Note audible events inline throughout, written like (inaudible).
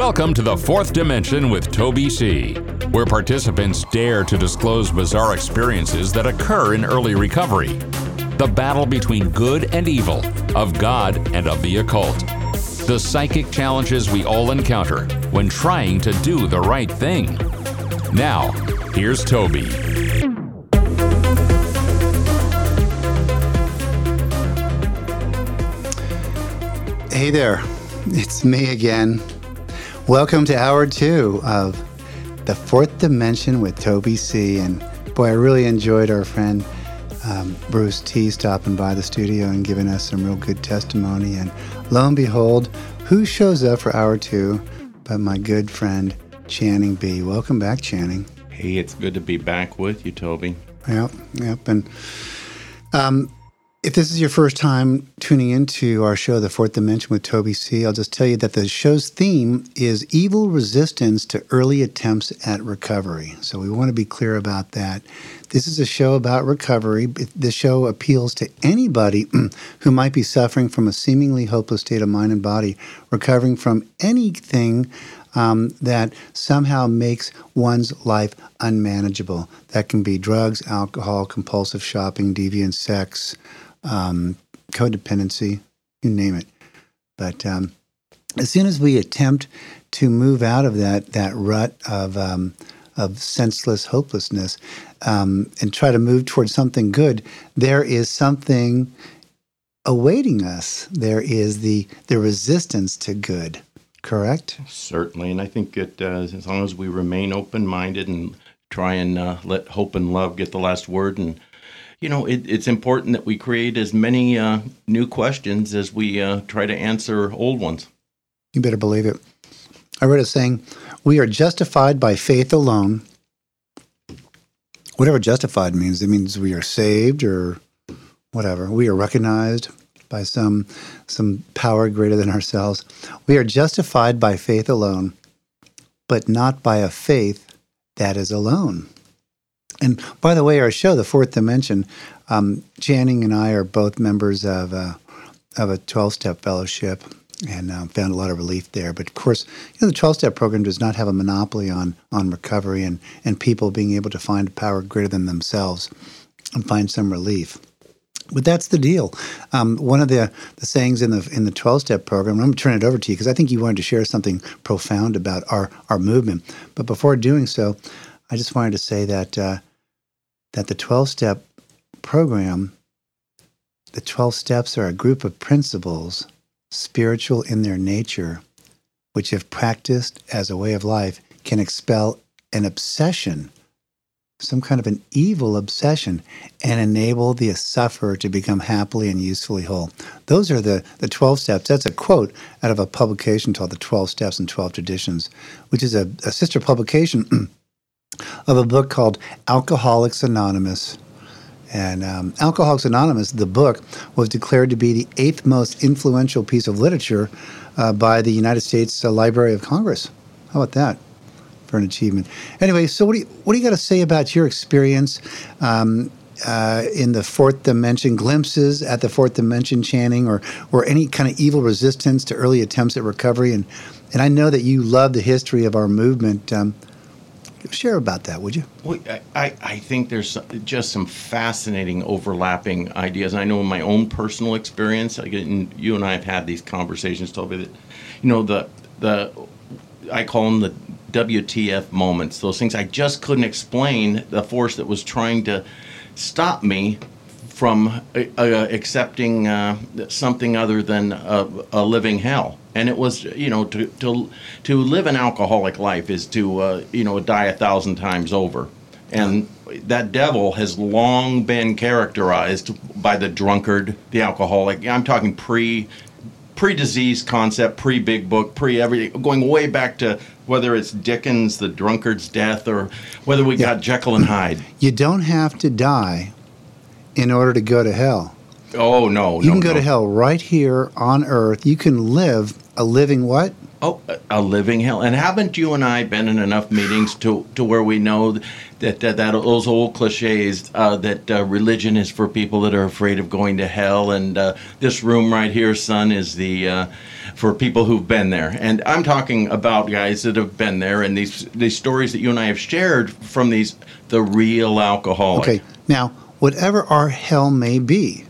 Welcome to the fourth dimension with Toby C., where participants dare to disclose bizarre experiences that occur in early recovery. The battle between good and evil, of God and of the occult. The psychic challenges we all encounter when trying to do the right thing. Now, here's Toby. Hey there, it's me again. Welcome to hour two of the fourth dimension with Toby C. And boy, I really enjoyed our friend um, Bruce T stopping by the studio and giving us some real good testimony. And lo and behold, who shows up for hour two but my good friend Channing B. Welcome back, Channing. Hey, it's good to be back with you, Toby. Yep, yep. And um, if this is your first time tuning into our show, The Fourth Dimension with Toby C., I'll just tell you that the show's theme is evil resistance to early attempts at recovery. So we want to be clear about that. This is a show about recovery. The show appeals to anybody (clears throat) who might be suffering from a seemingly hopeless state of mind and body, recovering from anything um, that somehow makes one's life unmanageable. That can be drugs, alcohol, compulsive shopping, deviant sex, um, codependency, you name it. But um, as soon as we attempt to move out of that that rut of um, of senseless hopelessness um, and try to move towards something good, there is something awaiting us. There is the the resistance to good. Correct. Certainly, and I think that uh, as long as we remain open minded and try and uh, let hope and love get the last word and you know, it, it's important that we create as many uh, new questions as we uh, try to answer old ones. You better believe it. I read a saying, we are justified by faith alone. Whatever justified means, it means we are saved or whatever. We are recognized by some some power greater than ourselves. We are justified by faith alone, but not by a faith that is alone. And by the way, our show, The Fourth Dimension, um, Channing and I are both members of, uh, of a 12 step fellowship and um, found a lot of relief there. But of course, you know, the 12 step program does not have a monopoly on, on recovery and, and people being able to find a power greater than themselves and find some relief. But that's the deal. Um, one of the, the sayings in the in the 12 step program, I'm going to turn it over to you because I think you wanted to share something profound about our, our movement. But before doing so, I just wanted to say that uh, that the 12 step program, the 12 steps are a group of principles, spiritual in their nature, which, if practiced as a way of life, can expel an obsession, some kind of an evil obsession, and enable the sufferer to become happily and usefully whole. Those are the, the 12 steps. That's a quote out of a publication called The 12 Steps and 12 Traditions, which is a, a sister publication (clears throat) of a book called Alcoholics Anonymous. And um, Alcoholics Anonymous, the book, was declared to be the eighth most influential piece of literature uh, by the United States uh, Library of Congress. How about that for an achievement? Anyway, so what do you, what do you got to say about your experience um, uh, in the fourth dimension, glimpses at the fourth dimension, Channing, or or any kind of evil resistance to early attempts at recovery? And and I know that you love the history of our movement. Um, share about that, would you? Well, I, I think there's just some fascinating overlapping ideas. I know in my own personal experience, and you and I have had these conversations, Toby, that, you know, the, the, I call them the WTF moments, those things I just couldn't explain the force that was trying to stop me from uh, uh, accepting uh, something other than a, a, living hell. And it was, you know, to, to, to live an alcoholic life is to, uh, you know, die a thousand times over. And that devil has long been characterized by the drunkard, the alcoholic. I'm talking pre pre disease concept, pre big book, pre everything, going way back to whether it's Dickens, The Drunkard's Death, or whether we yeah. got Jekyll and Hyde. You don't have to die in order to go to hell. Oh no! You no, can go no. to hell right here on earth. You can live a living what? Oh, a living hell. And haven't you and I been in enough meetings to, to where we know that that, that those old cliches uh, that uh, religion is for people that are afraid of going to hell, and uh, this room right here, son, is the uh, for people who've been there. And I'm talking about guys that have been there, and these these stories that you and I have shared from these the real alcoholic. Okay, now whatever our hell may be,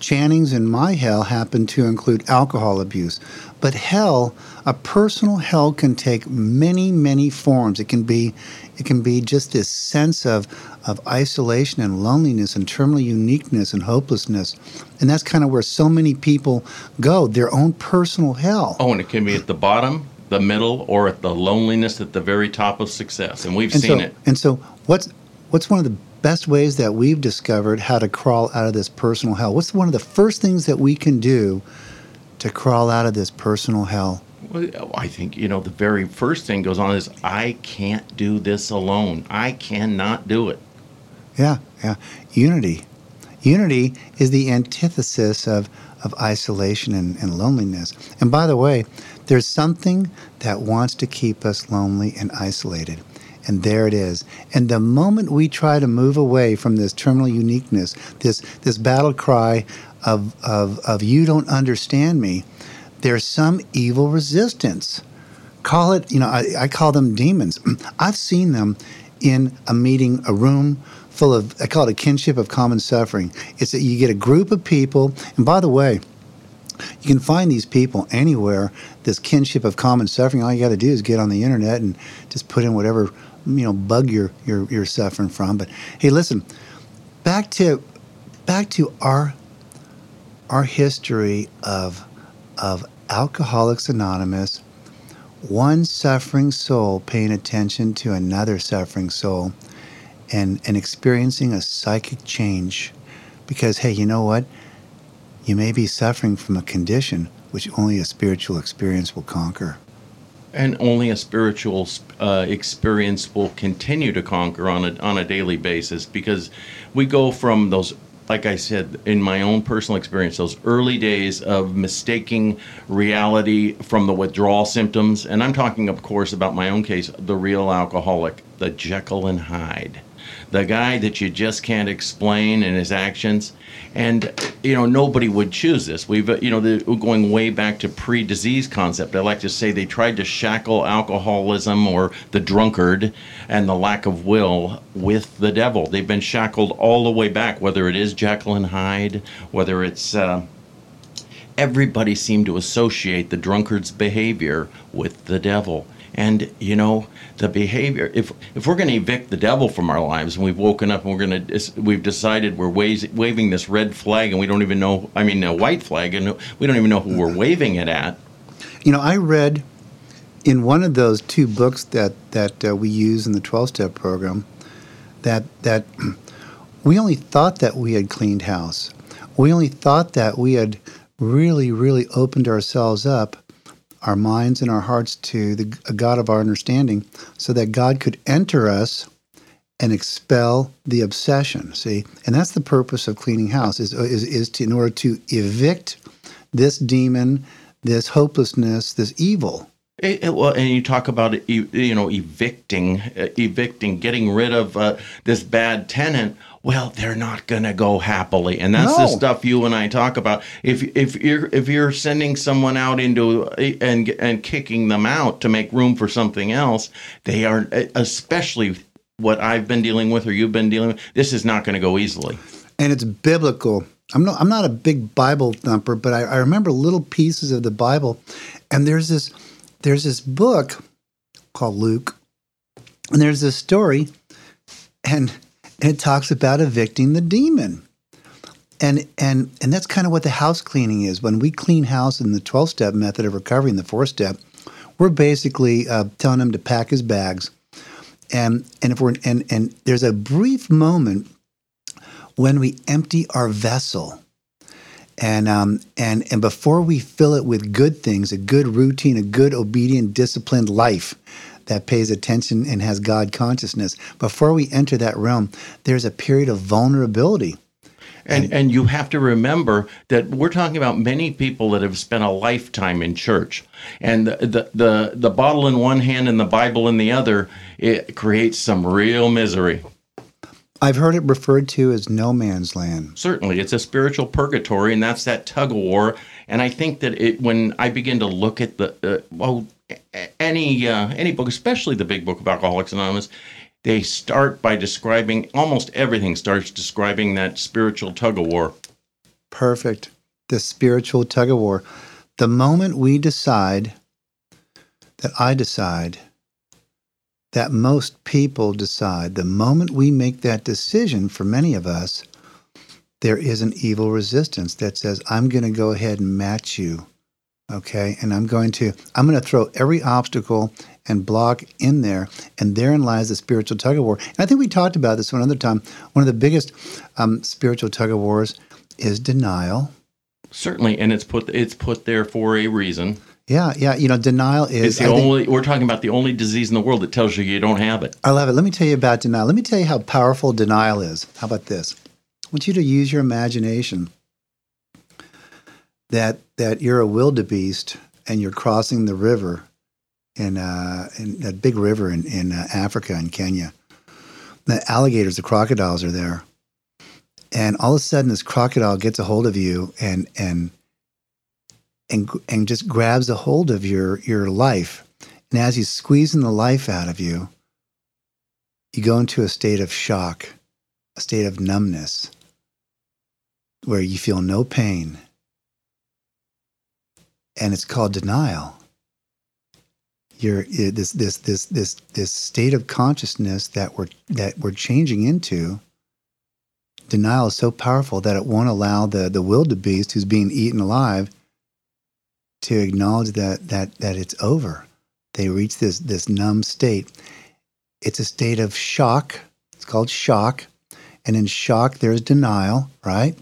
Channing's and my hell happen to include alcohol abuse. But hell, a personal hell can take many, many forms. It can be it can be just this sense of of isolation and loneliness and terminal uniqueness and hopelessness. And that's kind of where so many people go, their own personal hell. Oh, and it can be at the bottom, the middle, or at the loneliness at the very top of success. And we've and seen so, it. And so what's what's one of the best ways that we've discovered how to crawl out of this personal hell? What's one of the first things that we can do to crawl out of this personal hell? Well, I think, you know, the very first thing goes on is I can't do this alone. I cannot do it. Yeah, yeah. Unity. Unity is the antithesis of, of isolation and, and loneliness. And by the way, there's something that wants to keep us lonely and isolated. And there it is. And the moment we try to move away from this terminal uniqueness, this this battle cry of of, of you don't understand me, there's some evil resistance. Call it, you know, I, I call them demons. (clears throat) I've seen them in a meeting, a room full of I call it a kinship of common suffering. It's that you get a group of people, and by the way, you can find these people anywhere. This kinship of common suffering. All you got to do is get on the internet and just put in whatever you know bug you're, you're you're suffering from. But hey, listen, back to back to our our history of of Alcoholics Anonymous, one suffering soul paying attention to another suffering soul, and and experiencing a psychic change, because hey, you know what? You may be suffering from a condition which only a spiritual experience will conquer and only a spiritual uh, experience will continue to conquer on a on a daily basis because we go from those like I said in my own personal experience those early days of mistaking reality from the withdrawal symptoms and I'm talking of course about my own case the real alcoholic the Jekyll and Hyde the guy that you just can't explain in his actions. And you know nobody would choose this. We've uh, you know the, going way back to pre-disease concept. I like to say they tried to shackle alcoholism or the drunkard and the lack of will with the devil. They've been shackled all the way back. Whether it is Jekyll and Hyde, whether it's uh, everybody seemed to associate the drunkard's behavior with the devil. And you know the behavior. If if we're going to evict the devil from our lives, and we've woken up and we're going to we've decided we're waving this red flag, and we don't even know. I mean, a white flag, and we don't even know who we're waving it at. You know, I read in one of those two books that that uh, we use in the twelve step program that that (clears throat) we only thought that we had cleaned house. We only thought that we had really, really opened ourselves up our minds and our hearts to the God of our understanding so that God could enter us and expel the obsession. See, and that's the purpose of cleaning house is is, is to, in order to evict this demon, this hopelessness, this evil. It, it, well, and you talk about you know evicting, uh, evicting, getting rid of uh, this bad tenant well, they're not going to go happily, and that's no. the stuff you and I talk about. If if you're if you're sending someone out into and and kicking them out to make room for something else, they are especially what I've been dealing with or you've been dealing with. This is not going to go easily, and it's biblical. I'm not I'm not a big Bible thumper, but I, I remember little pieces of the Bible, and there's this there's this book called Luke, and there's this story, and and it talks about evicting the demon. And and and that's kind of what the house cleaning is. When we clean house in the 12 step method of recovery in the four step, we're basically uh, telling him to pack his bags. And and if we're and and there's a brief moment when we empty our vessel. And um and and before we fill it with good things, a good routine, a good obedient, disciplined life, that pays attention and has God consciousness. Before we enter that realm, there's a period of vulnerability. And, and you have to remember that we're talking about many people that have spent a lifetime in church, and the the the, the bottle in one hand and the Bible in the other, it creates some real misery. I've heard it referred to as no man's land. Certainly, it's a spiritual purgatory, and that's that tug of war. And I think that it, when I begin to look at the uh, well, a- any uh, any book, especially the big book of Alcoholics Anonymous, they start by describing almost everything starts describing that spiritual tug of war. Perfect. The spiritual tug of war. The moment we decide, that I decide, that most people decide, the moment we make that decision for many of us, there is an evil resistance that says, I'm going to go ahead and match you. Okay. And I'm going to, I'm going to throw every obstacle and block in there. And therein lies the spiritual tug of war. And I think we talked about this one other time. One of the biggest um, spiritual tug of wars is denial. Certainly, and it's put it's put there for a reason. Yeah, yeah. You know, denial It's is. the think- only we're talking about the only disease in the world that tells you you don't have it. I love it. Let me tell you about denial. Let me tell you how powerful denial is. How about this? I want you to use your imagination that that you're a wildebeest and you're crossing the river in, uh, in that big river in, in uh, Africa and Kenya. The alligators, the crocodiles are there. And all of a sudden this crocodile gets a hold of you and and and and just grabs a hold of your your life. And as he's squeezing the life out of you, you go into a state of shock, a state of numbness, where you feel no pain. And it's called denial. You're this this this this this state of consciousness that we're that we're changing into. Denial is so powerful that it won't allow the the wildebeest who's being eaten alive to acknowledge that that that it's over. They reach this this numb state. It's a state of shock. It's called shock. And in shock, there's denial, right?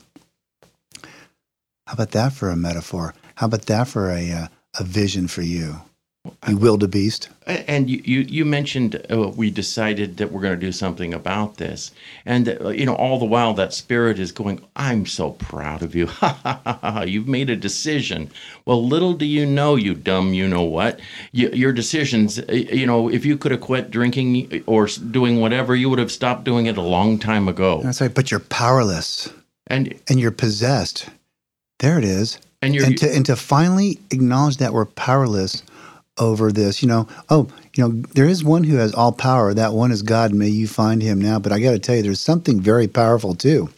How about that for a metaphor? How about that for a, uh, a vision for you? You wildebeest. And you, you, you mentioned uh, we decided that we're going to do something about this. And, uh, you know, all the while that spirit is going, I'm so proud of you. (laughs) Ha ha ha ha. You've made a decision. Well, little do you know, you dumb, you know what? You, your decisions, uh, you know, if you could have quit drinking or doing whatever, you would have stopped doing it a long time ago. That's right, but you're powerless And, and you're possessed. There it is. And you're, and to and to finally acknowledge that we're powerless over this, you know, oh, you know, there is one who has all power. That one is God. May you find him now. But I got to tell you, there's something very powerful too.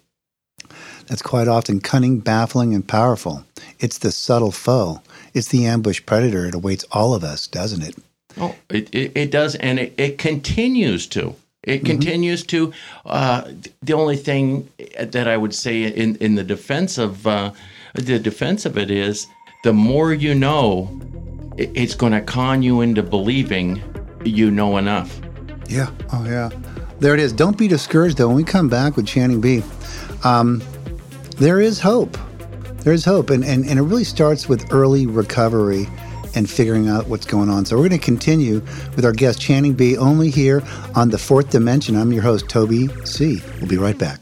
That's quite often cunning, baffling, and powerful. It's the subtle foe. It's the ambush predator. It awaits all of us, doesn't it? Oh, it, it, it does, and it, it continues to. It continues to. Uh, the only thing that I would say in, in the defense of uh, the defense of it is, the more you know, it's going to con you into believing you know enough. Yeah. Oh, yeah. There it is. Don't be discouraged, though. When we come back with Channing B, um, there is hope. There is hope. And, and, and it really starts with early recovery and figuring out what's going on. So we're going to continue with our guest, Channing B, only here on The Fourth Dimension. I'm your host, Toby C. We'll be right back.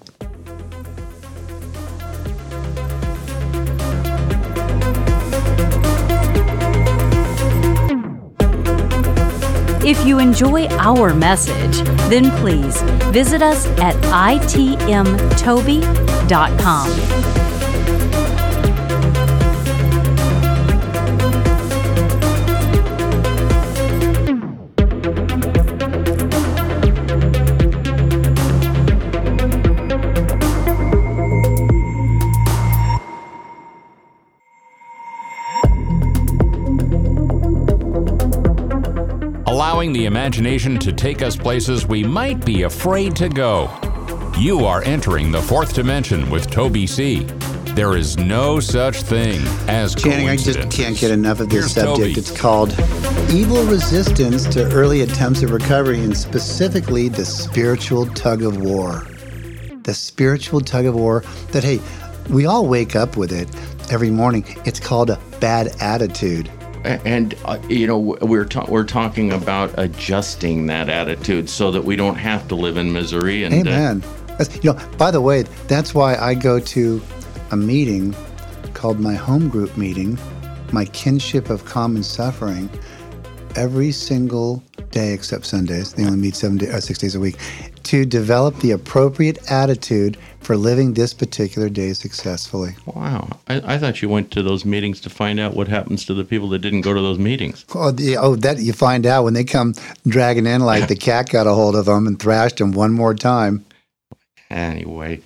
If you enjoy our message, then please visit us at itmtoby.com. allowing the imagination to take us places we might be afraid to go. You are entering the fourth dimension with Toby C. There is no such thing as Channing, I just can't get enough of this Here's subject. Toby. It's called Evil Resistance to Early Attempts at Recovery, and specifically the spiritual tug of war. The spiritual tug of war that, hey, we all wake up with it every morning. It's called a bad attitude. And uh, you know we're ta- we're talking about adjusting that attitude so that we don't have to live in misery and uh, Amen. That's, you know, by the way, that's why I go to a meeting called my home group meeting, my kinship of common suffering, every single day except Sundays. They only meet seven day, or six days a week to develop the appropriate attitude for living this particular day successfully. Wow. I, I, thought you went to those meetings to find out what happens to the people that didn't go to those meetings. Oh, the, oh that you find out when they come dragging in like the cat got a hold of them and thrashed them one more time. Anyway,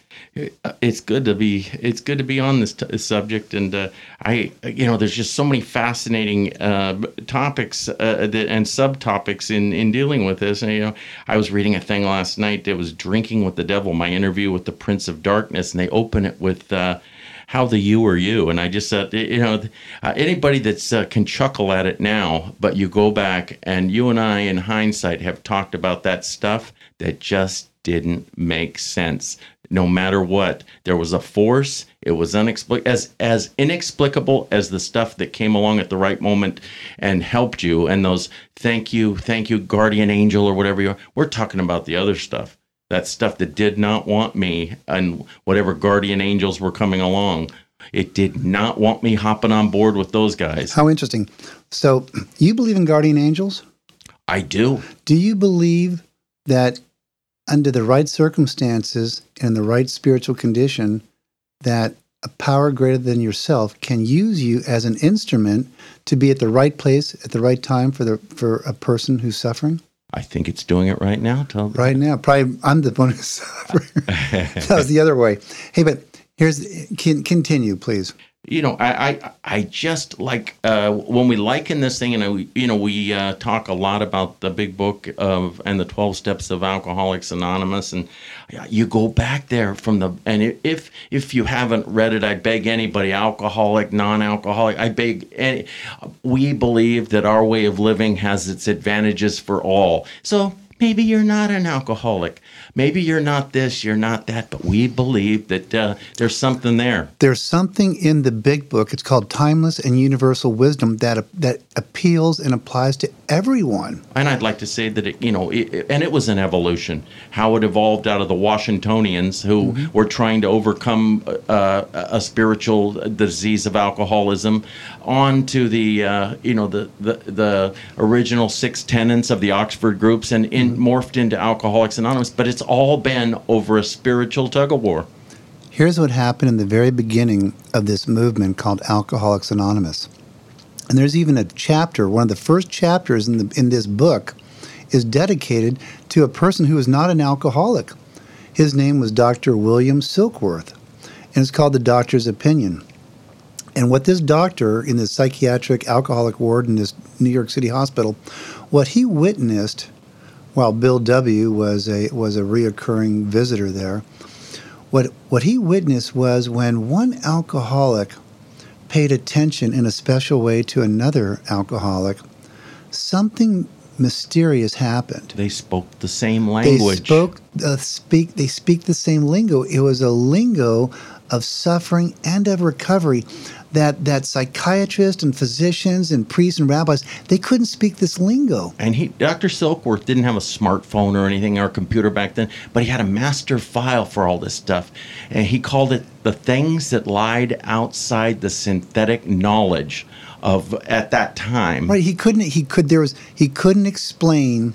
it's good to be it's good to be on this t- subject and uh, i you know there's just so many fascinating uh, topics uh, that, and subtopics in in dealing with this. And you know i was reading a thing last night that was drinking with the devil my interview with the prince of darkness and they open it with uh, how the you are you? And i just said you know uh, anybody that's uh, can chuckle at it now but you go back and you and i in hindsight have talked about that stuff that just didn't make sense no matter what. There was a force. It was unexplicable, as as inexplicable as the stuff that came along at the right moment and helped you. And those thank you, thank you, guardian angel or whatever you are. We're talking about the other stuff. That stuff that did not want me and whatever guardian angels were coming along. It did not want me hopping on board with those guys. How interesting. So, (clears throat) you believe in guardian angels? I do. Do you believe that under the right circumstances and the right spiritual condition, that a power greater than yourself can use you as an instrument to be at the right place at the right time for the for a person who's suffering? I think it's doing it right now. Tell right now, probably I'm the one who's suffering. (laughs) that was the other way. Hey, but here's can, continue, please you know, I, I, I just like uh, when we liken this thing, and we, you know, we uh, talk a lot about the big book of and the twelve steps of Alcoholics Anonymous, and you go back there from the and if if you haven't read it, I beg anybody, alcoholic, non-alcoholic, I beg any. We believe that our way of living has its advantages for all. So maybe you're not an alcoholic maybe you're not this, you're not that, but we believe that uh, there's something there. There's something in the big book. It's called Timeless and Universal Wisdom that that appeals and applies to everyone. And I'd like to say that it, you know, it, and it was an evolution. How it evolved out of the Washingtonians who mm-hmm. were trying to overcome uh, a spiritual disease of alcoholism, on to the uh, you know the, the the original six tenets of the Oxford groups, and in, mm-hmm. morphed into Alcoholics Anonymous. But it's all been over a spiritual tug of war. Here's what happened in the very beginning of this movement called Alcoholics Anonymous. And there's even a chapter, one of the first chapters in, the, in this book is dedicated to a person who is not an alcoholic. His name was Dr. William Silkworth, and it's called The Doctor's Opinion. And what this doctor in the psychiatric alcoholic ward in this New York City hospital, what he witnessed while Bill W was a was a reoccurring visitor there, what what he witnessed was when one alcoholic paid attention in a special way to another alcoholic, something mysterious happened. They spoke the same language. They spoke uh, speak they speak the same lingo. It was a lingo of suffering and of recovery that that psychiatrists and physicians and priests and rabbis they couldn't speak this lingo. And he, Dr. Silkworth, didn't have a smartphone or anything or a computer back then, but he had a master file for all this stuff, and he called it the things that lied outside the synthetic knowledge of at that time. Right. He couldn't. He could. There was. He couldn't explain.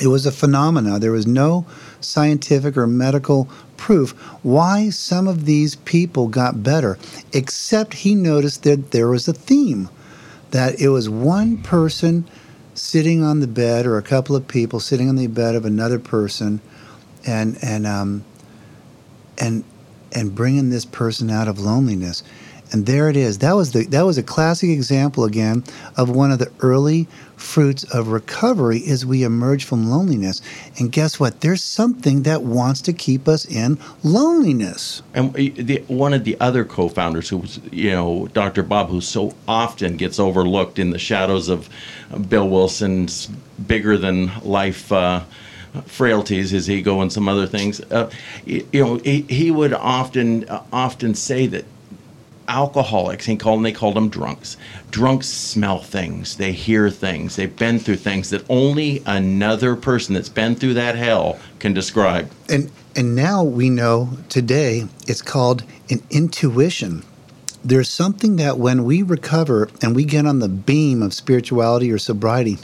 It was a phenomena. There was no scientific or medical proof why some of these people got better, except he noticed that there was a theme that it was one person sitting on the bed or a couple of people sitting on the bed of another person and and um and and bringing this person out of loneliness and there it is. That was the that was a classic example again of one of the early fruits of recovery as we emerge from loneliness. And guess what? There's something that wants to keep us in loneliness. And the, one of the other co-founders, who was you know Dr. Bob, who so often gets overlooked in the shadows of Bill Wilson's bigger than life. Uh, frailties, his ego, and some other things. Uh, you, you know, he, he would often uh, often say that alcoholics. He called they called them drunks. Drunks smell things, they hear things, they've been through things that only another person that's been through that hell can describe. And And now we know today it's called an intuition. There's something that when we recover and we get on the beam of spirituality or sobriety,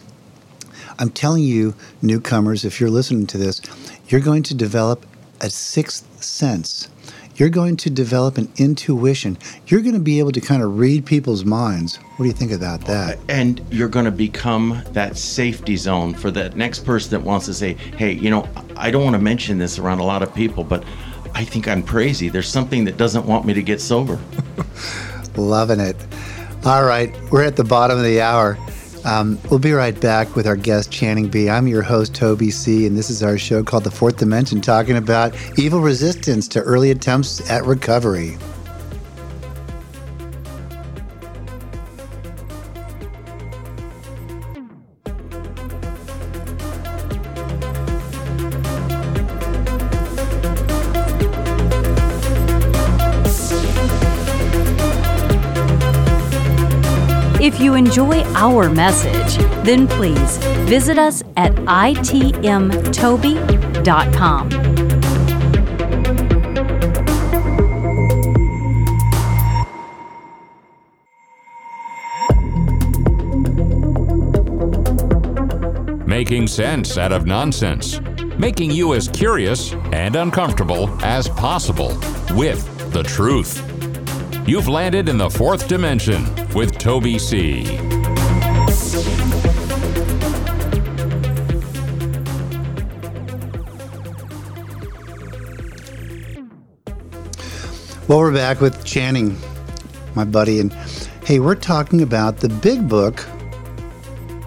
I'm telling you, newcomers, if you're listening to this, you're going to develop a sixth sense. You're going to develop an intuition. You're going to be able to kind of read people's minds. What do you think about that? And you're going to become that safety zone for that next person that wants to say, hey, you know, I don't want to mention this around a lot of people, but I think I'm crazy. There's something that doesn't want me to get sober. (laughs) Loving it. All right, we're at the bottom of the hour. Um, we'll be right back with our guest, Channing B. I'm your host, Toby C., and this is our show called The Fourth Dimension, talking about evil resistance to early attempts at recovery. If you enjoy our message, then please visit us at itmtoby.com. Making sense out of nonsense. Making you as curious and uncomfortable as possible with the truth. You've landed in the fourth dimension with Toby C. Well, we're back with Channing, my buddy, and hey, we're talking about the big book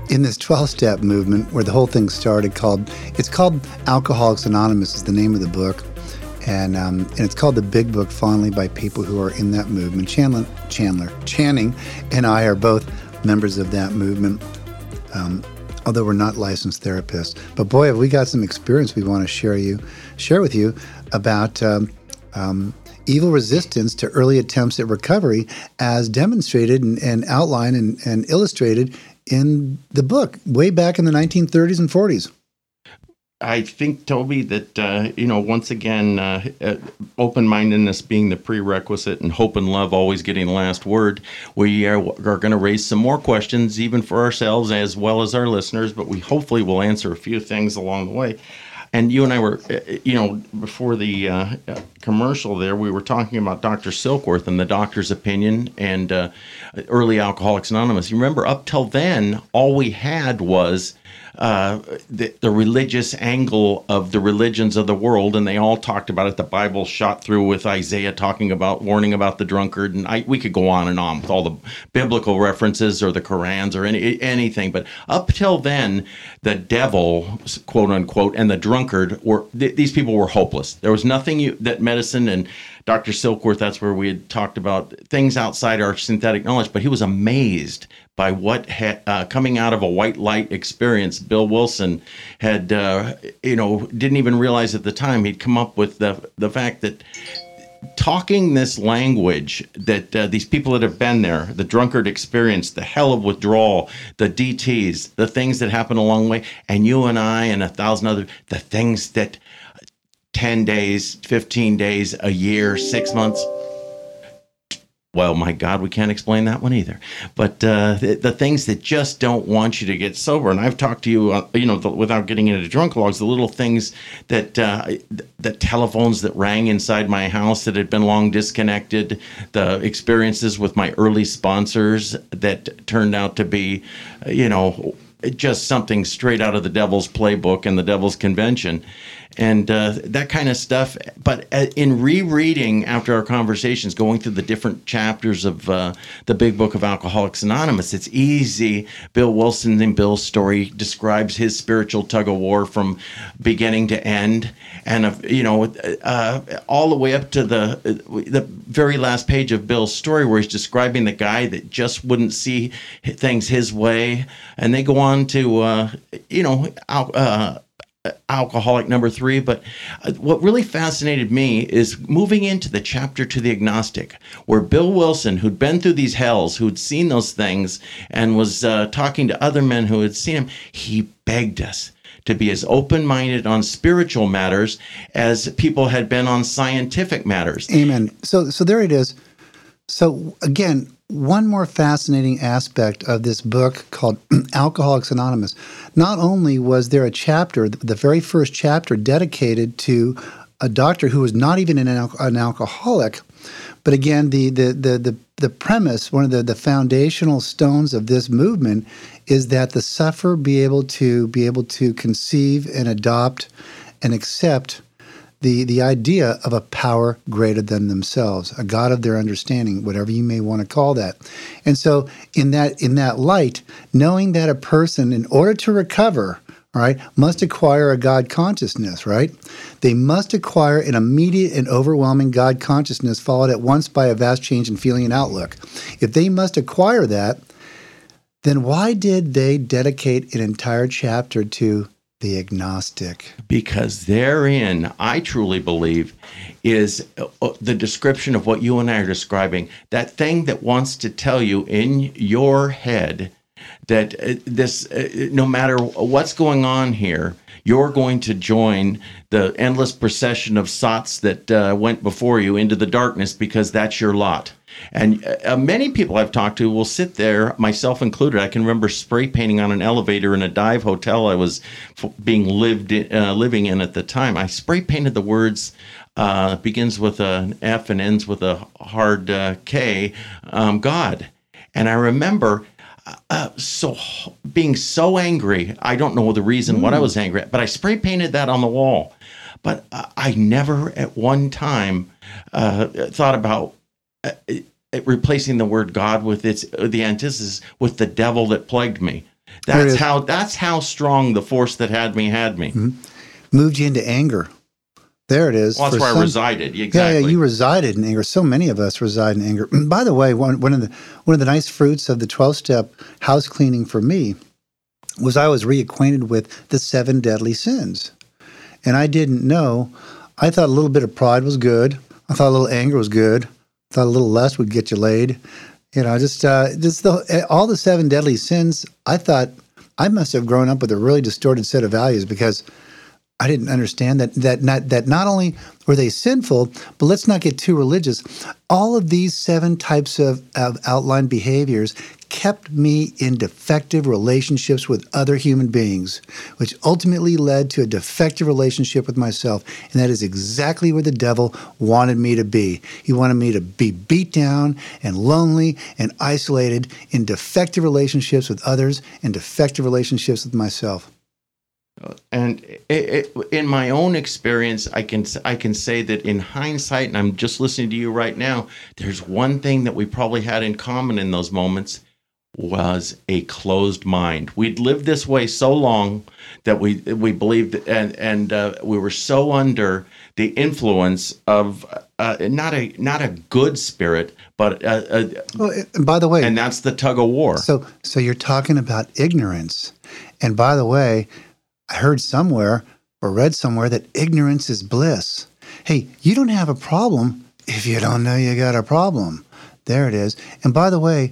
in this 12 step movement where the whole thing started called it's called alcoholics anonymous is the name of the book and um, and it's called the big book fondly by people who are in that movement chandler chandler channing and i are both members of that movement um, although we're not licensed therapists but boy have we got some experience we want to share you share with you about um, um evil resistance to early attempts at recovery as demonstrated and, and outlined and, and illustrated in the book way back in the 1930s and 40s. I think, Toby, that, uh, you know, once again, uh, uh, open mindedness being the prerequisite and hope and love always getting the last word, we are, are going to raise some more questions, even for ourselves as well as our listeners, but we hopefully will answer a few things along the way. And you and I were, uh, you know, before the uh, commercial there, we were talking about Dr. Silkworth and the doctor's opinion and uh, early Alcoholics Anonymous. You remember, up till then, all we had was uh, the, the, religious angle of the religions of the world, and they all talked about it. The Bible shot through with Isaiah talking about warning about the drunkard, and I, we could go on and on with all the biblical references or the Korans or any anything. But up till then, the devil, quote unquote, and the drunkard were th- these people were hopeless. There was nothing you, that medicine and Dr. Silkworth, that's where we had talked about things outside our synthetic knowledge, but he was amazed by what ha- uh, coming out of a white light experience, Bill Wilson had, uh, you know, didn't even realize at the time he'd come up with the the fact that talking this language that uh, these people that have been there, the drunkard experience, the hell of withdrawal, the DTs, the things that happen along the way, and you and I and a thousand other, the things that 10 days, 15 days, a year, six months. Well, my God, we can't explain that one either. But uh, the, the, things that just don't want you to get sober, and I've talked to you, uh, you know, the, without getting into drunk logs, the little things that uh, the telephones that rang inside my house that had been long disconnected, the experiences with my early sponsors that turned out to be, you know, just something straight out of the devil's playbook and the devil's convention and uh, that kind of stuff. But uh, in rereading after our conversations, going through the different chapters of uh, the Big Book of Alcoholics Anonymous, it's easy. Bill Wilson in Bill's story describes his spiritual tug of war from beginning to end, and uh, you know, uh, all the way up to the the very last page of Bill's story, where he's describing the guy that just wouldn't see things his way, and they go on to uh, you know alcoholic number three. But uh, what really fascinated me is moving into the chapter to the agnostic, where Bill Wilson, who'd been through these hells, who'd seen those things, and was uh, talking to other men who had seen him, he begged us to be as open minded on spiritual matters as people had been on scientific matters. Amen. So, so there it is. So again, one more fascinating aspect of this book called (clears throat) Alcoholics Anonymous. Not only was there a chapter, the very first chapter, dedicated to a doctor who was not even an, al- an alcoholic, but again, the, the the the the premise, one of the, the foundational stones of this movement, is that the sufferer be able to be able to conceive and adopt and accept the the idea of a power greater than themselves, a God of their understanding, whatever you may want to call that. And so in that in that light, knowing that a person in order to recover, all right, must acquire a God consciousness, right? They must acquire an immediate and overwhelming God consciousness followed at once by a vast change in feeling and outlook. If they must acquire that, then why did they dedicate an entire chapter to the agnostic? because therein, I truly believe, is uh, uh, the description of what you and I are describing. That thing that wants to tell you in your head that uh, this, no matter what's going on here, you're going to join the endless procession of sots that uh, went before you into the darkness because that's your lot. And uh, many people I've talked to will sit there, myself included. I can remember spray painting on an elevator in a dive hotel I was f- being lived in, uh, living in at the time. I spray painted the words uh, begins with an F and ends with a hard uh, K, um, God. And I remember uh, so being so angry. I don't know the reason what I was angry at, but I spray painted that on the wall. But uh, I never at one time uh, thought about uh, uh, replacing the word God with its uh, the antithesis with the devil that plagued me. That's how that's how strong the force that had me had me. Moved you into anger. There it is. Well, that's For where I resided. Yeah, Exactly. yeah, you resided in anger. So many of us reside in anger. (clears throat) By the way, one, one of the one of the nice fruits of the twelve step house cleaning for me was I was reacquainted with the seven deadly sins, and I didn't know. I thought a little bit of pride was good. I thought a little anger was good. Thought a little less would get you laid. You know, just uh, just the all the seven deadly sins. I thought I must have grown up with a really distorted set of values because I didn't understand that that not that not only were they sinful, but let's not get too religious. All of these seven types of, of outlined behaviors kept me in defective relationships with other human beings, which ultimately led to a defective relationship with myself. And that is exactly where the devil wanted me to be. He wanted me to be beat down and lonely and isolated in defective relationships with others and defective relationships with myself. And it, it, in my own experience i can i can say that in hindsight and i'm just listening to you right now there's one thing that we probably had in common in those moments was a closed mind we'd lived this way so long that we we believed and and uh, we were so under the influence of uh, not a not a good spirit but uh, uh, Well, and by the way, and that's the tug of war So, so you're talking about ignorance. And by the way, I heard somewhere or read somewhere that ignorance is bliss. Hey, you don't have a problem if you don't know you got a problem. There it is. And by the way,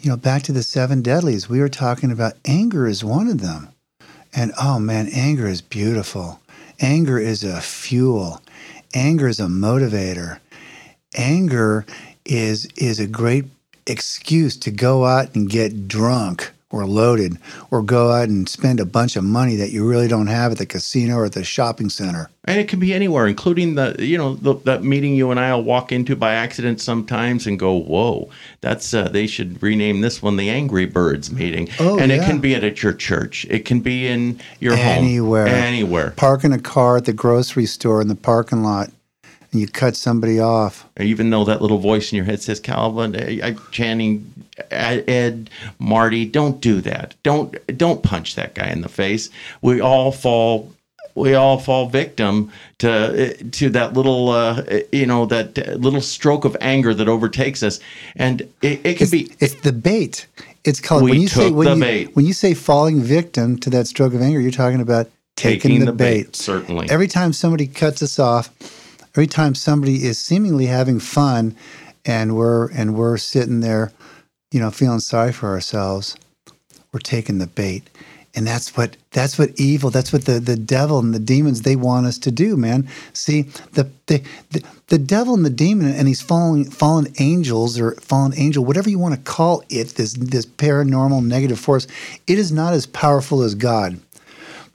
you know, back to the seven deadlies, we were talking about anger is one of them. And oh man, anger is beautiful. Anger is a fuel. Anger is a motivator. Anger is is a great excuse to go out and get drunk or loaded or go out and spend a bunch of money that you really don't have at the casino or at the shopping center. And it can be anywhere, including the you know the, that meeting you and I'll walk into by accident sometimes and go, "Whoa, that's uh, they should rename this one the Angry Birds meeting." Oh, and it can be at, your church. It can be in your Anywhere. home, anywhere. Anywhere. Parking a car at the grocery store in the parking lot and you cut somebody off. Even though that little voice in your head says, "Calvin, I, I'm chanting, Ed, Marty, don't do that. Don't don't punch that guy in the face." We all fall. We all fall victim to to that little, uh, you know, that little stroke of anger that overtakes us, and it, it can It's, be it's the bait. It's called when you say when the you, bait. when you say falling victim to that stroke of anger, you're talking about taking, the, bait. certainly. Every time somebody cuts us off, every time somebody is seemingly having fun, and we're and we're sitting there, you know, feeling sorry for ourselves, we're taking the bait. And that's what that's what evil, that's what the, the devil and the demons they want us to do, man. See, the the the, the devil and the demon and these fallen fallen angels or fallen angel, whatever you want to call it, this this paranormal negative force, it is not as powerful as God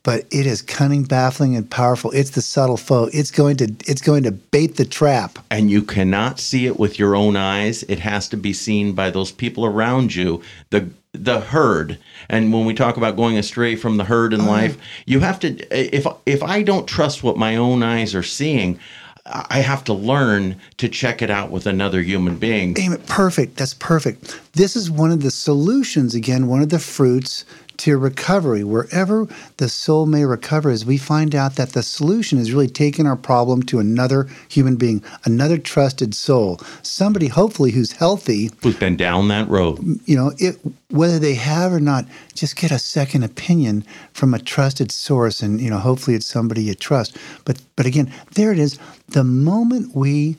but it is cunning, baffling, and powerful. It's the subtle foe. It's going to it's going to bait the trap. And you cannot see it with your own eyes. It has to be seen by those people around you, the the herd. And when we talk about going astray from the herd in uh, life, you have to if if I don't trust what my own eyes are seeing, I have to learn to check it out with another human being. Amen. Perfect. That's perfect. This is one of the solutions, again, one of the fruits to recovery. Wherever the soul may recover, as we find out that the solution is really taking our problem to another human being, another trusted soul, somebody hopefully who's healthy, who's been down that road. You know, it, whether they have or not, just get a second opinion from a trusted source, and you know, hopefully it's somebody you trust. But but again, there it is. The moment we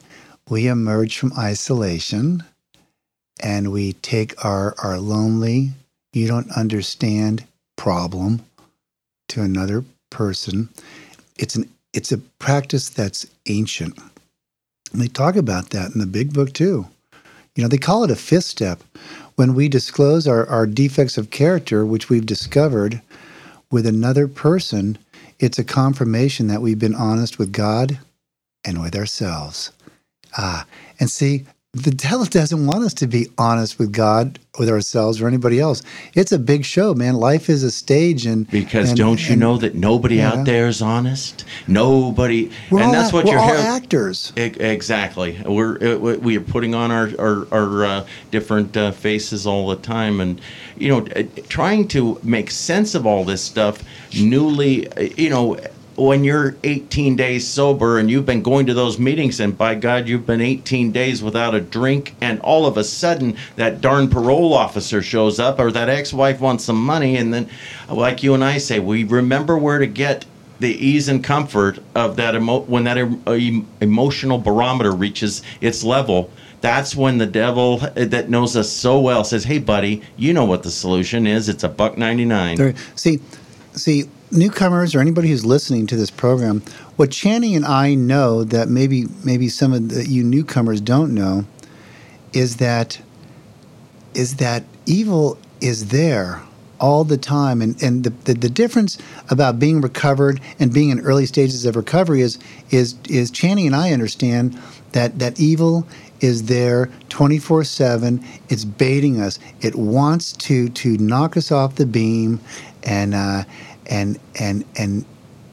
we emerge from isolation and we take our our lonely you don't understand problem to another person. It's an it's a practice that's ancient. And they talk about that in the big book too. You know, they call it a fifth step. When we disclose our, our defects of character, which we've discovered with another person, it's a confirmation that we've been honest with God and with ourselves. Ah, and see, the devil (laughs) doesn't want us to be honest with God, with ourselves, or anybody else. It's a big show, man. Life is a stage, and because and, don't you and, know that nobody yeah. out there is honest? Nobody, we're and that's what you're all actors. Exactly. We're we are putting on our our, our uh, different uh, faces all the time, and you know, trying to make sense of all this stuff. Newly, you know when you're 18 days sober and you've been going to those meetings and by God you've been 18 days without a drink and all of a sudden that darn parole officer shows up or that ex-wife wants some money and then like you and I say we remember where to get the ease and comfort of that emo- when that em- uh, emotional barometer reaches its level that's when the devil uh, that knows us so well says hey buddy you know what the solution is. It's a buck 99 see see newcomers or anybody who's listening to this program, what Channing and I know that maybe maybe some of the, you newcomers don't know is that is that evil is there all the time. And, and the, the, the, difference about being recovered and being in early stages of recovery is is is Channing and I understand that that evil is there 24/7 it's baiting us. It wants to to knock us off the beam and uh, and and and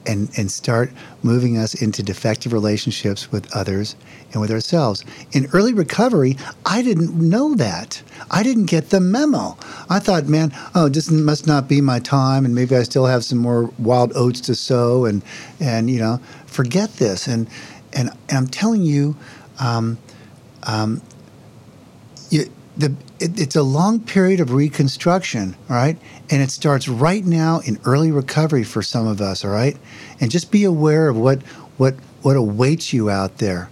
and and start moving us into defective relationships with others and with ourselves. In early recovery, I didn't know that. I didn't get the memo. I thought, man, oh, this must not be my time, and maybe I still have some more wild oats to sow, and and you know, forget this. And and, and I'm telling you, um, um, you, the it, it's a long period of reconstruction, right? And it starts right now in early recovery for some of us, all right? And just be aware of what what what awaits you out there.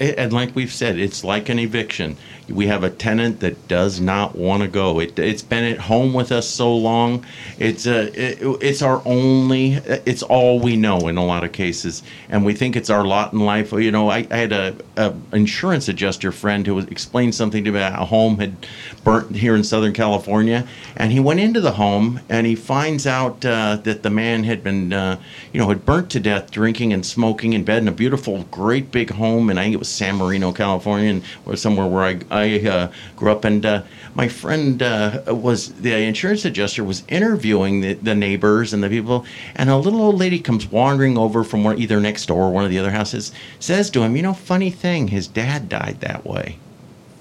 And like we've said, it's like an eviction we have a tenant that does not want to go. It, it's been at home with us so long. It's a it, it's our only it's all we know in a lot of cases, and we think it's our lot in life. You know, I, I had a, a, insurance adjuster friend who explained something to me about a home had burnt here in Southern California, and he went into the home and he finds out uh, that the man had been uh, you know had burnt to death drinking and smoking in bed in a beautiful, great big home, and I think it was San Marino, California, and or somewhere where I I uh, grew up, and uh, my friend uh, was the insurance adjuster was interviewing the, the, neighbors and the people, and a little old lady comes wandering over from one, either next door or one of the other houses, says to him, "You know, funny thing, his dad died that way,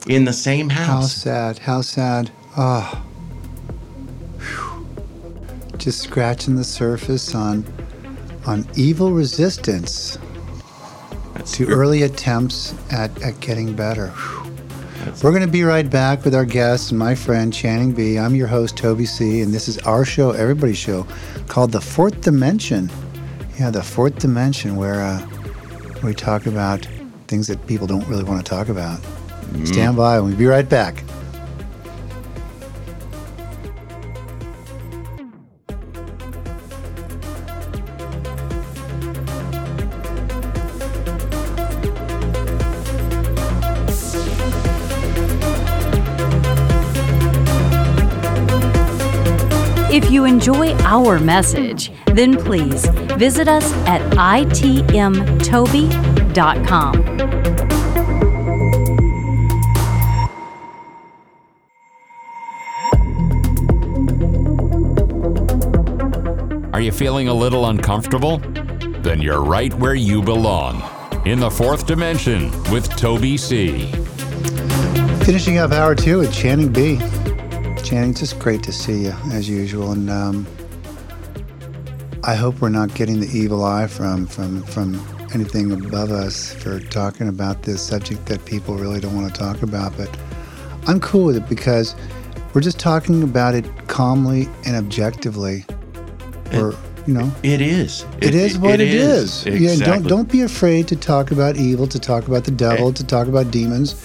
in the same house." How sad! How sad! Oh, just scratching the surface on on evil resistance to early attempts at, at getting better. Whew. We're going to be right back with our guest and my friend Channing B. I'm your host, Toby C., and this is our show, everybody's show, called The Fourth Dimension. Yeah, The Fourth Dimension, where uh, we talk about things that people don't really want to talk about. Mm-hmm. Stand by, and we'll be right back. Enjoy our message, then please visit us at itmtoby.com. Are you feeling a little uncomfortable? Then you're right where you belong. In the fourth dimension with Toby C. Finishing up hour two with Channing B. Channing, it's just great to see you as usual, and um, I hope we're not getting the evil eye from from from anything above us for talking about this subject that people really don't want to talk about. But I'm cool with it because we're just talking about it calmly and objectively. Or you know, It is. it is what it is. Yeah, Exactly. don't don't be afraid to talk about evil, to talk about the devil, to talk about demons.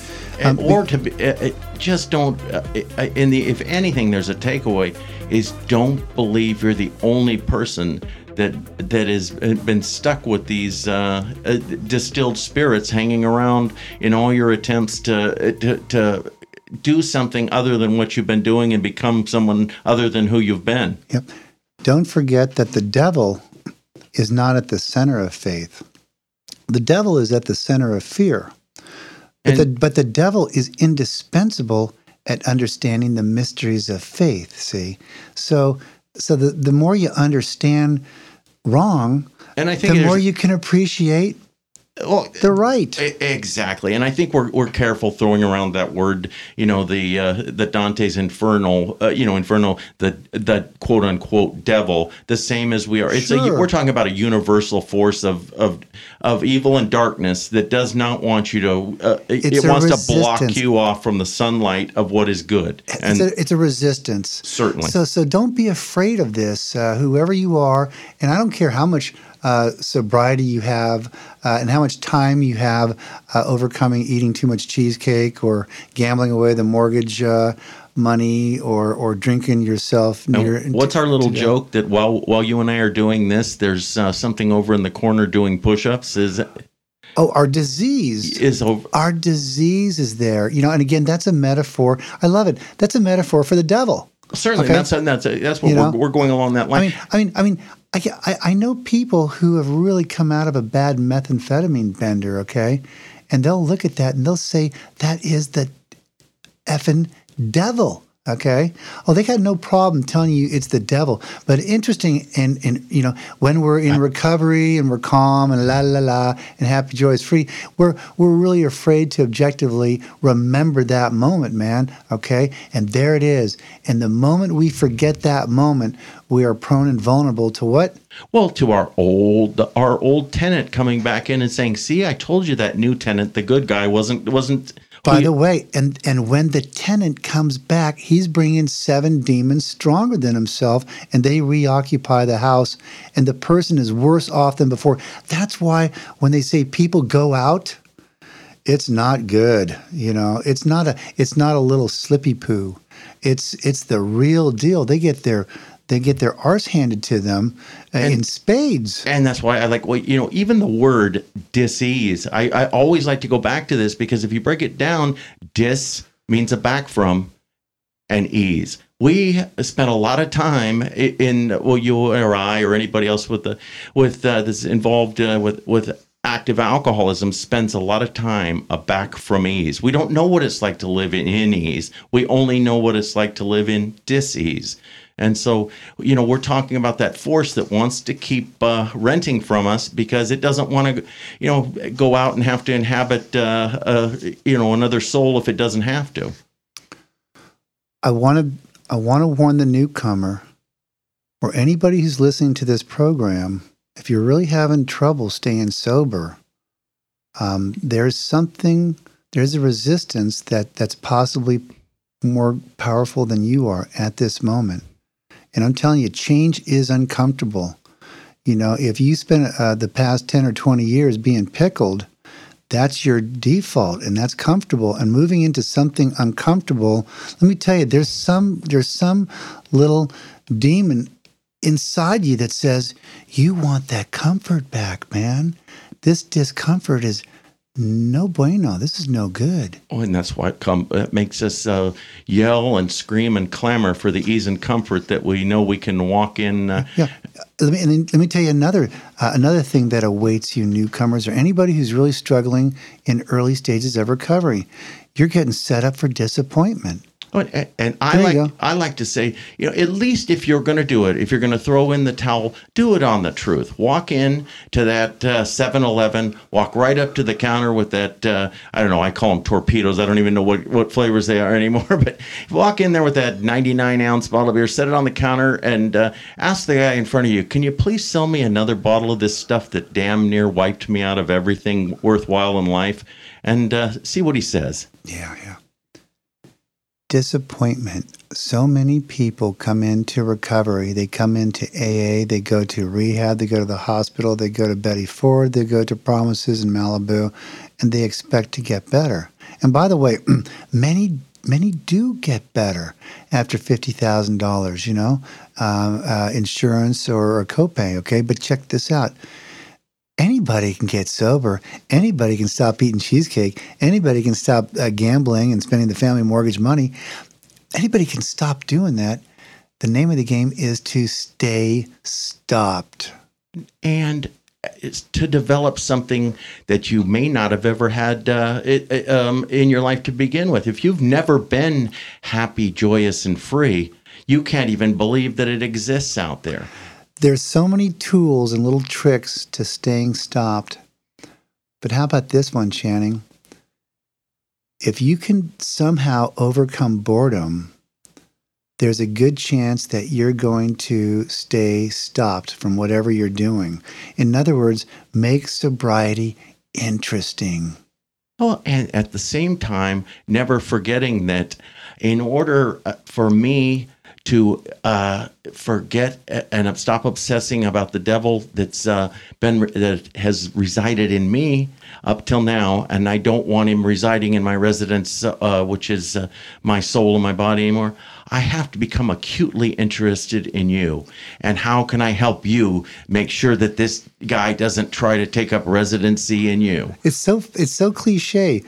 And- Um, or to be, uh, uh, just don't. Uh, uh, in the if anything, there's a takeaway is don't believe you're the only person that that has been stuck with these uh, uh, distilled spirits hanging around in all your attempts to uh, to. to do something other than what you've been doing and become someone other than who you've been. Yep. Don't forget that the devil is not at the center of faith. The devil is at the center of fear. But, the, but the devil is indispensable at understanding the mysteries of faith, see? So so the, the more you understand wrong, And I think the more you can appreciate Well, they're right. Exactly, and I think we're, we're careful throwing around that word. You know, the uh, the Dante's infernal. Uh, you know, infernal. The the quote unquote devil. The same as we are. It's a, Sure. we're talking about a universal force of of of evil and darkness that does not want you to. Uh, it It's a wants to block you off from the sunlight of what is good. it's And a, it's a resistance. Certainly. So so don't be afraid of this, uh, whoever you are, and I don't care how much uh, sobriety you have uh, and how much time you have uh, overcoming eating too much cheesecake or gambling away the mortgage uh, money or or drinking yourself. near, And what's our little joke that while while you and I are doing this, there's uh, something over in the corner doing push-ups? Is Oh, our disease. is over? Our disease is there, you know. And again, that's a metaphor. I love it. That's a metaphor for the devil. Certainly, Okay. that's that's that's what You we're, we're going along that line. I mean, I mean, I mean, I, I, know people who have really come out of a bad methamphetamine bender, okay? And they'll look at that and they'll say, that is the effing devil, okay? Oh, they got no problem telling you it's the devil. But interesting, and, and you know, when we're in recovery and we're calm and la la la and happy, joyous, free, we're, we're really afraid to objectively remember that moment, man, okay? And there it is. And the moment we forget that moment, we are prone and vulnerable to what? well, to our old our old tenant coming back in and saying, "See, I told you that new tenant, the good guy, wasn't wasn't." By the way, and and when the tenant comes back, he's bringing seven demons stronger than himself, and they reoccupy the house, and the person is worse off than before. That's why when they say people go out, it's not good. You know, it's not a it's not a little slippy poo. It's it's the real deal. They get their they get their arse handed to them uh, in spades. and that's why I like, well, you know, even the word disease. I, I always like to go back to this because if you break it down, dis means a back from, and ease. We spent a lot of time in well, you or I or anybody else with the with uh, this involved uh, with with active alcoholism spends a lot of time a back from ease. We don't know what it's like to live in, in ease. We only know what it's like to live in dis-ease. And so, you know, we're talking about that force that wants to keep uh, renting from us because it doesn't want to, you know, go out and have to inhabit, uh, uh, you know, another soul if it doesn't have to. I want to I want to warn the newcomer or anybody who's listening to this program if you're really having trouble staying sober um, there's something there's a resistance that that's possibly more powerful than you are at this moment and I'm telling you change is uncomfortable. You know if you spend uh, the past 10 or 20 years being pickled that's your default and that's comfortable. And moving into something uncomfortable let me tell you there's some there's some little demon inside you that says you want that comfort back man. This discomfort is no bueno. This is no good. Oh, and that's why it come it makes us uh, yell and scream and clamor for the ease and comfort that we know we can walk in. Uh, Yeah. Let me and then let me tell you another uh, another thing that awaits you newcomers or anybody who's really struggling in early stages of recovery. You're getting set up for disappointment. And, and I There like go. I like to say, you know, at least if you're going to do it, if you're going to throw in the towel, do it on the truth. Walk in to that uh, 7-Eleven, walk right up to the counter with that. Uh, I don't know. I call them torpedoes. I don't even know what, what flavors they are (laughs) anymore. But walk in there with that 99 ounce bottle of beer, set it on the counter, and uh, ask the guy in front of you, "Can you please sell me another bottle of this stuff that damn near wiped me out of everything worthwhile in life?" And uh, see what he says. Yeah, yeah. Disappointment. So many people come into recovery. They come into AA, they go to rehab, they go to the hospital, they go to Betty Ford, they go to Promises in Malibu, and they expect to get better. And by the way, (clears throat) many many do get better after fifty thousand dollars. You know, uh, uh, insurance or a copay. Okay, but check this out anybody can get sober. Anybody can stop eating cheesecake. Anybody can stop uh, gambling and spending the family mortgage money. Anybody can stop doing that. The name of the game is to stay stopped. and it's to develop something that you may not have ever had uh, it, it, um, in your life to begin with. If you've never been happy, joyous, and free, you can't even believe that it exists out there. There's so many tools and little tricks to staying stopped. But how about this one, Channing? If you can somehow overcome boredom, there's a good chance that you're going to stay stopped from whatever you're doing. In other words, make sobriety interesting. Oh, and at the same time, never forgetting that in order uh, for me to uh, forget and stop obsessing about the devil that's uh, been that has resided in me up till now, and I don't want him residing in my residence, uh, which is uh, my soul and my body anymore. I have to become acutely interested in you, and how can I help you make sure that this guy doesn't try to take up residency in you? It's so it's so cliche.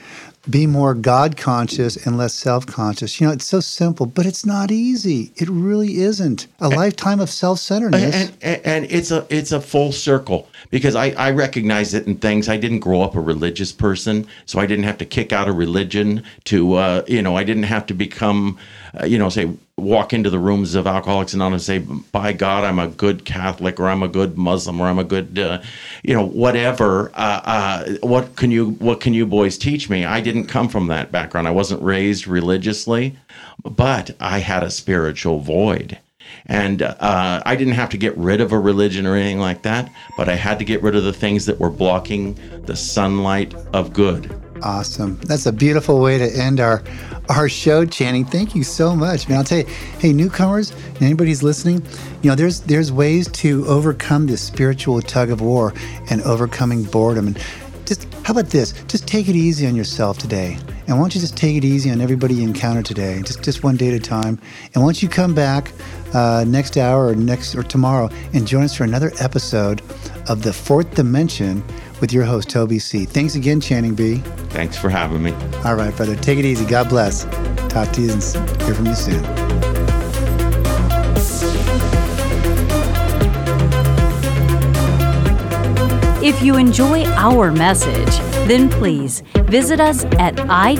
Be more God conscious and less self conscious. You know, it's so simple, but it's not easy. It really isn't. A lifetime of self centeredness. and, and and it's a it's a full circle because I, I recognize it in things. I didn't grow up a religious person so I didn't have to kick out a religion to uh, you know I didn't have to become uh, you know say walk into the rooms of Alcoholics Anonymous and say by God I'm a good Catholic or I'm a good Muslim or I'm a good uh, you know whatever uh, uh, what can you what can you boys teach me? I didn't come from that background. I wasn't raised religiously but I had a spiritual void and uh, I didn't have to get rid of a religion or anything like that, but I had to get rid of the things that were blocking the sunlight of good. Awesome. That's a beautiful way to end our our show, Channing. Thank you so much. Man, I'll tell you, hey, newcomers, and anybody who's listening, you know, there's there's ways to overcome this spiritual tug of war and overcoming boredom. And just how about this? Just take it easy on yourself today. And why don't you just take it easy on everybody you encounter today, just just one day at a time. And once you come back uh, next hour or next or tomorrow and join us for another episode of the Fourth Dimension with your host Toby C. Thanks again, Channing B. Thanks for having me. All right, brother. Take it easy. God bless. Talk to you and hear from you soon. If you enjoy our message, then please visit us at itmtoby.com.